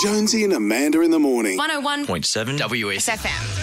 Jonesy and Amanda in the morning. 101.7 WS. SFM.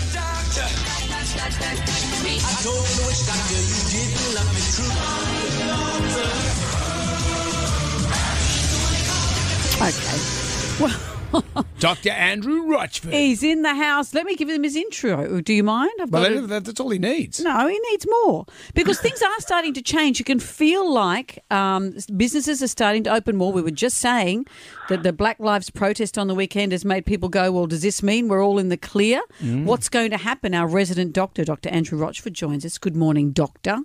Okay. Dr. Andrew Rochford. He's in the house. Let me give him his intro. Do you mind? I've got that- that's all he needs. No, he needs more because things are starting to change. You can feel like um, businesses are starting to open more. We were just saying that the Black Lives protest on the weekend has made people go, well, does this mean we're all in the clear? Mm. What's going to happen? Our resident doctor, Dr. Andrew Rochford, joins us. Good morning, doctor.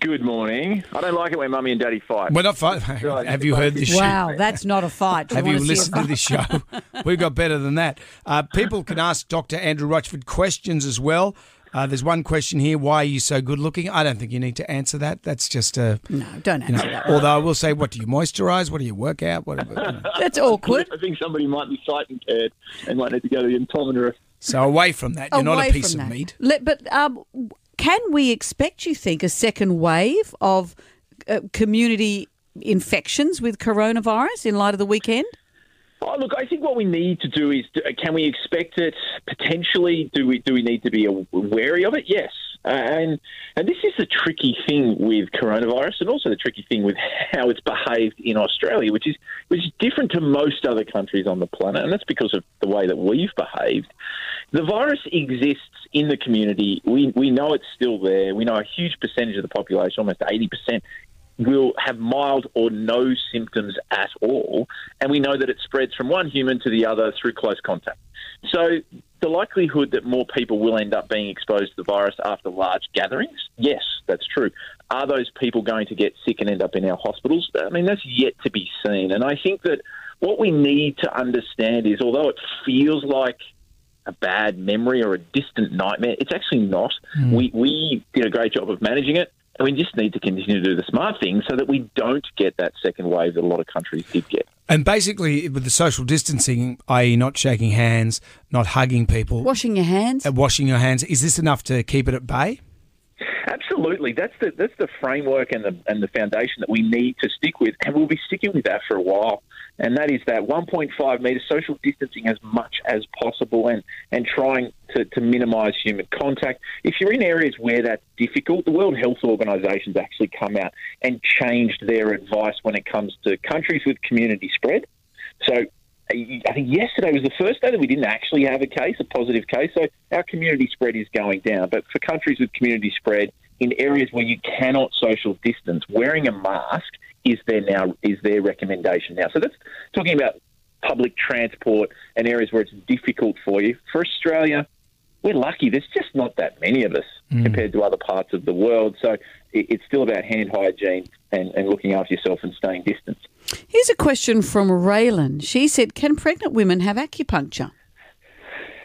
Good morning. I don't like it when mummy and daddy fight. We're not fight- Have you heard this show? Wow, that's not a fight. Have you wanna see a listened to this show? We've got better than that. Uh, people can ask Dr. Andrew Rochford questions as well. Uh, there's one question here: Why are you so good looking? I don't think you need to answer that. That's just a No, don't you know. answer that. Although I will say, what do you moisturise? What do you work out? Whatever. you know. That's awkward. I think somebody might be sight impaired and might need to go to the optometrist. So away from that, you're not a piece of that. meat. Let, but um, can we expect, you think, a second wave of uh, community infections with coronavirus in light of the weekend? Oh, look, I think what we need to do is, to, can we expect it? Potentially, do we do we need to be wary of it? Yes, Uh, and and this is the tricky thing with coronavirus, and also the tricky thing with how it's behaved in Australia, which is which is different to most other countries on the planet, and that's because of the way that we've behaved. The virus exists in the community. We we know it's still there. We know a huge percentage of the population, almost eighty percent, will have mild or no symptoms at all, and we know that it spreads from one human to the other through close contact. So the likelihood that more people will end up being exposed to the virus after large gatherings, yes, that's true. Are those people going to get sick and end up in our hospitals? I mean, that's yet to be seen. And I think that what we need to understand is, although it feels like a bad memory or a distant nightmare. It's actually not. Hmm. We, we did a great job of managing it, and we just need to continue to do the smart thing so that we don't get that second wave that a lot of countries did get. And basically, with the social distancing, i.e., not shaking hands, not hugging people, Washing your hands? uh, washing your hands, is this enough to keep it at bay? Absolutely, that's the that's the framework and the and the foundation that we need to stick with, and we'll be sticking with that for a while. And that is that 1.5 metre social distancing as much as possible, and and trying to, to minimise human contact. If you're in areas where that's difficult, the World Health Organization's actually come out and changed their advice when it comes to countries with community spread. So I think yesterday was the first day that we didn't actually have a case, a positive case. So our community spread is going down. But for countries with community spread in areas where you cannot social distance, wearing a mask is their now is their recommendation now. So that's talking about public transport and areas where it's difficult for you. For Australia, we're lucky. There's just not that many of us compared to other parts of the world. So it, it's still about hand hygiene and, and looking after yourself and staying distant. Here's a question from Raylan. She said, Can pregnant women have acupuncture?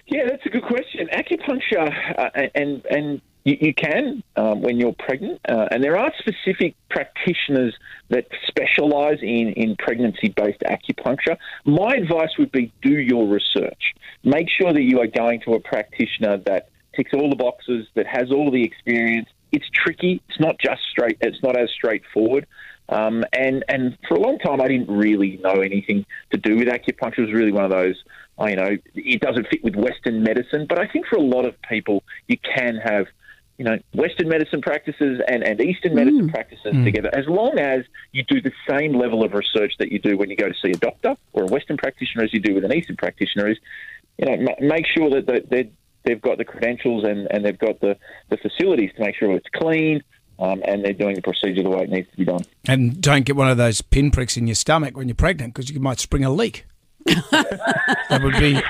Yeah, that's a good question. Acupuncture, uh, and and you, you can um, when you're pregnant, uh, and there are specific practitioners that specialise in in pregnancy-based acupuncture. My advice would be do your research. Make sure that you are going to a practitioner that ticks all the boxes, that has all the experience. It's tricky. It's not just straight. It's not as straightforward. Um, and and for a long time, I didn't really know anything to do with acupuncture. It was really one of those, oh, you know, it doesn't fit with Western medicine. But I think for a lot of people, you can have, you know, Western medicine practices and, and Eastern medicine practices together, as long as you do the same level of research that you do when you go to see a doctor or a Western practitioner as you do with an Eastern practitioner. Is, you know, ma- make sure that that they're, they've got the credentials and, and they've got the, the facilities to make sure it's clean. Um, and they're doing the procedure the way it needs to be done. And don't get one of those pinpricks in your stomach when you're pregnant because you might spring a leak. That would be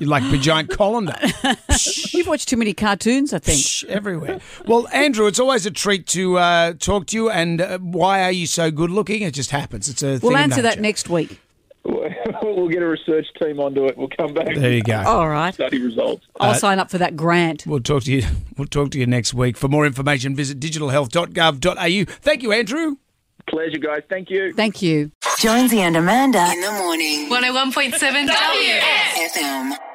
you'd like a giant colander You've watched too many cartoons, I think. Psh, everywhere. Well, Andrew, it's always a treat to uh, talk to you. And uh, why are you so good looking? It just happens. It's a. We'll thing answer that next week. we'll get a research team onto it. We'll come back. There you go. All right. Study results. I'll sign up for that grant. We'll talk to you. We'll talk to you next week. For more information, visit digitalhealth.gov.au. Thank you, Andrew. Pleasure, guys. Thank you. Thank you. Jonesy and Amanda. In the morning. 101.7 WS. FM.